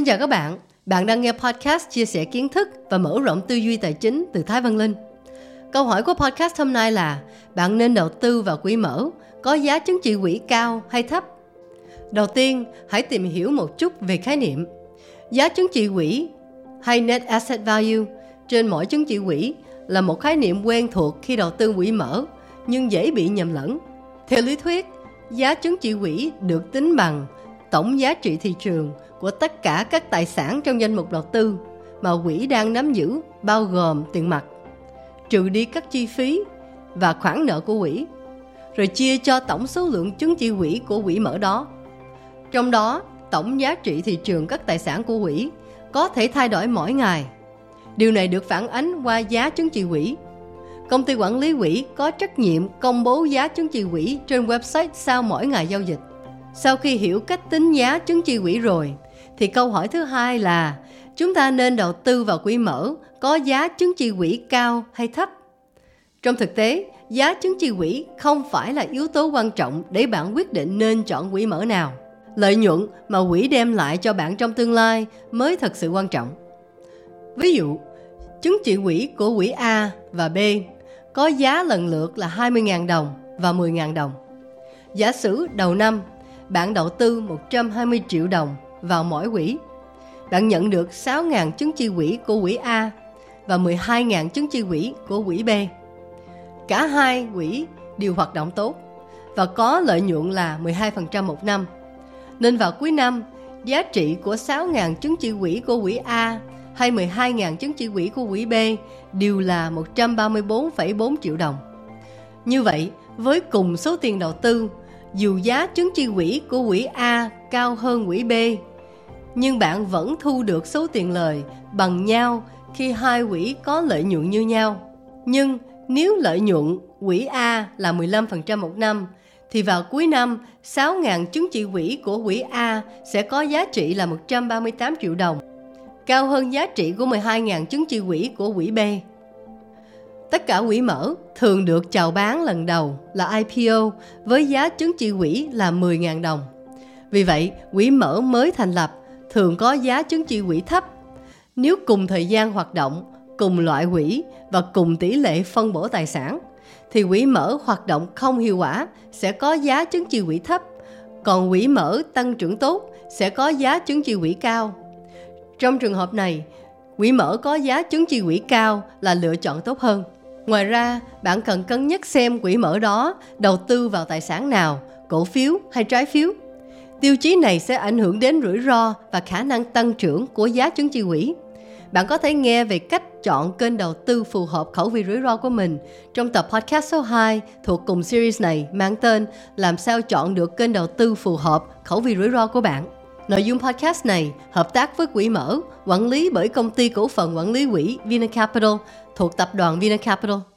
Xin chào các bạn, bạn đang nghe podcast chia sẻ kiến thức và mở rộng tư duy tài chính từ Thái Văn Linh. Câu hỏi của podcast hôm nay là bạn nên đầu tư vào quỹ mở có giá chứng chỉ quỹ cao hay thấp? Đầu tiên, hãy tìm hiểu một chút về khái niệm. Giá chứng chỉ quỹ hay Net Asset Value trên mỗi chứng chỉ quỹ là một khái niệm quen thuộc khi đầu tư quỹ mở nhưng dễ bị nhầm lẫn. Theo lý thuyết, giá chứng chỉ quỹ được tính bằng tổng giá trị thị trường của tất cả các tài sản trong danh mục đầu tư mà quỹ đang nắm giữ bao gồm tiền mặt, trừ đi các chi phí và khoản nợ của quỹ, rồi chia cho tổng số lượng chứng chỉ quỹ của quỹ mở đó. Trong đó, tổng giá trị thị trường các tài sản của quỹ có thể thay đổi mỗi ngày. Điều này được phản ánh qua giá chứng chỉ quỹ. Công ty quản lý quỹ có trách nhiệm công bố giá chứng chỉ quỹ trên website sau mỗi ngày giao dịch. Sau khi hiểu cách tính giá chứng chỉ quỹ rồi, thì câu hỏi thứ hai là chúng ta nên đầu tư vào quỹ mở có giá chứng chỉ quỹ cao hay thấp? Trong thực tế, giá chứng chỉ quỹ không phải là yếu tố quan trọng để bạn quyết định nên chọn quỹ mở nào. Lợi nhuận mà quỹ đem lại cho bạn trong tương lai mới thật sự quan trọng. Ví dụ, chứng chỉ quỹ của quỹ A và B có giá lần lượt là 20.000 đồng và 10.000 đồng. Giả sử đầu năm, bạn đầu tư 120 triệu đồng vào mỗi quỹ. Bạn nhận được 6.000 chứng chi quỹ của quỹ A và 12.000 chứng chi quỹ của quỹ B. Cả hai quỹ đều hoạt động tốt và có lợi nhuận là 12% một năm. Nên vào cuối năm, giá trị của 6.000 chứng chỉ quỹ của quỹ A hay 12.000 chứng chỉ quỹ của quỹ B đều là 134,4 triệu đồng. Như vậy, với cùng số tiền đầu tư, dù giá chứng chi quỹ của quỹ A cao hơn quỹ B nhưng bạn vẫn thu được số tiền lời bằng nhau khi hai quỹ có lợi nhuận như nhau. Nhưng nếu lợi nhuận quỹ A là 15% một năm, thì vào cuối năm, 6.000 chứng chỉ quỹ của quỹ A sẽ có giá trị là 138 triệu đồng, cao hơn giá trị của 12.000 chứng chỉ quỹ của quỹ B. Tất cả quỹ mở thường được chào bán lần đầu là IPO với giá chứng chỉ quỹ là 10.000 đồng. Vì vậy, quỹ mở mới thành lập thường có giá chứng chỉ quỹ thấp. Nếu cùng thời gian hoạt động, cùng loại quỹ và cùng tỷ lệ phân bổ tài sản, thì quỹ mở hoạt động không hiệu quả sẽ có giá chứng chỉ quỹ thấp, còn quỹ mở tăng trưởng tốt sẽ có giá chứng chỉ quỹ cao. Trong trường hợp này, quỹ mở có giá chứng chỉ quỹ cao là lựa chọn tốt hơn. Ngoài ra, bạn cần cân nhắc xem quỹ mở đó đầu tư vào tài sản nào, cổ phiếu hay trái phiếu Tiêu chí này sẽ ảnh hưởng đến rủi ro và khả năng tăng trưởng của giá chứng chỉ quỹ. Bạn có thể nghe về cách chọn kênh đầu tư phù hợp khẩu vị rủi ro của mình trong tập podcast số 2 thuộc cùng series này mang tên Làm sao chọn được kênh đầu tư phù hợp khẩu vị rủi ro của bạn. Nội dung podcast này hợp tác với quỹ mở, quản lý bởi công ty cổ phần quản lý quỹ Vina Capital thuộc tập đoàn Vina Capital.